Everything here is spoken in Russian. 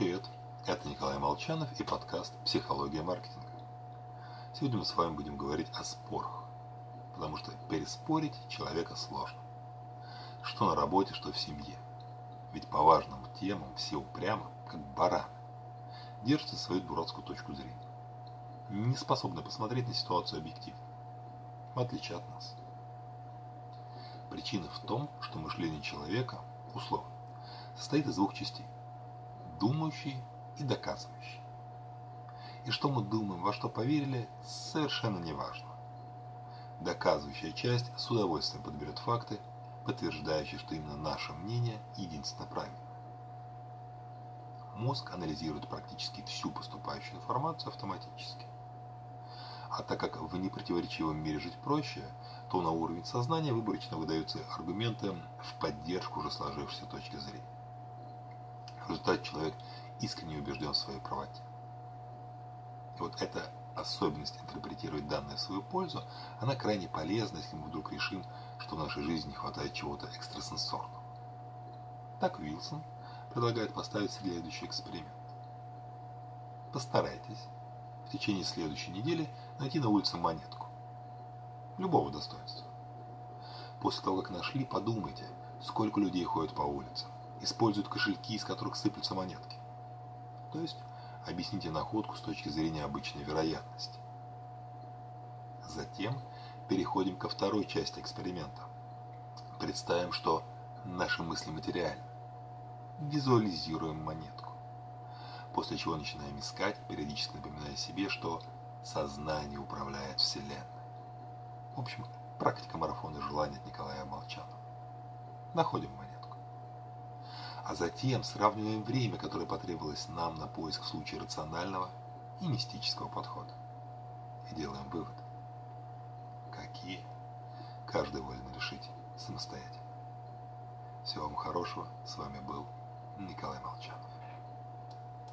Привет! Это Николай Молчанов и подкаст «Психология маркетинга». Сегодня мы с вами будем говорить о спорах, потому что переспорить человека сложно. Что на работе, что в семье. Ведь по важным темам все упрямо, как бараны, держатся свою дурацкую точку зрения. Не способны посмотреть на ситуацию объективно, в отличие от нас. Причина в том, что мышление человека, условно, состоит из двух частей – думающей и доказывающей. И что мы думаем, во что поверили, совершенно не важно. Доказывающая часть с удовольствием подберет факты, подтверждающие, что именно наше мнение единственно правильно. Мозг анализирует практически всю поступающую информацию автоматически. А так как в непротиворечивом мире жить проще, то на уровень сознания выборочно выдаются аргументы в поддержку уже сложившейся точки зрения. Результате человек искренне убежден в своей правоте. И вот эта особенность интерпретировать данные в свою пользу, она крайне полезна, если мы вдруг решим, что в нашей жизни не хватает чего-то экстрасенсорного. Так Уилсон предлагает поставить следующий эксперимент. Постарайтесь в течение следующей недели найти на улице монетку. Любого достоинства. После того, как нашли, подумайте, сколько людей ходят по улицам, используют кошельки, из которых сыплются монетки. То есть, объясните находку с точки зрения обычной вероятности. Затем переходим ко второй части эксперимента. Представим, что наши мысли материальны. Визуализируем монетку. После чего начинаем искать, периодически напоминая себе, что сознание управляет Вселенной. В общем, практика марафона желания от Николая Молчанова. Находим монетку. А затем сравниваем время, которое потребовалось нам на поиск в случае рационального и мистического подхода. И делаем вывод. Какие? Каждый волен решить самостоятельно. Всего вам хорошего. С вами был Николай Молчанов.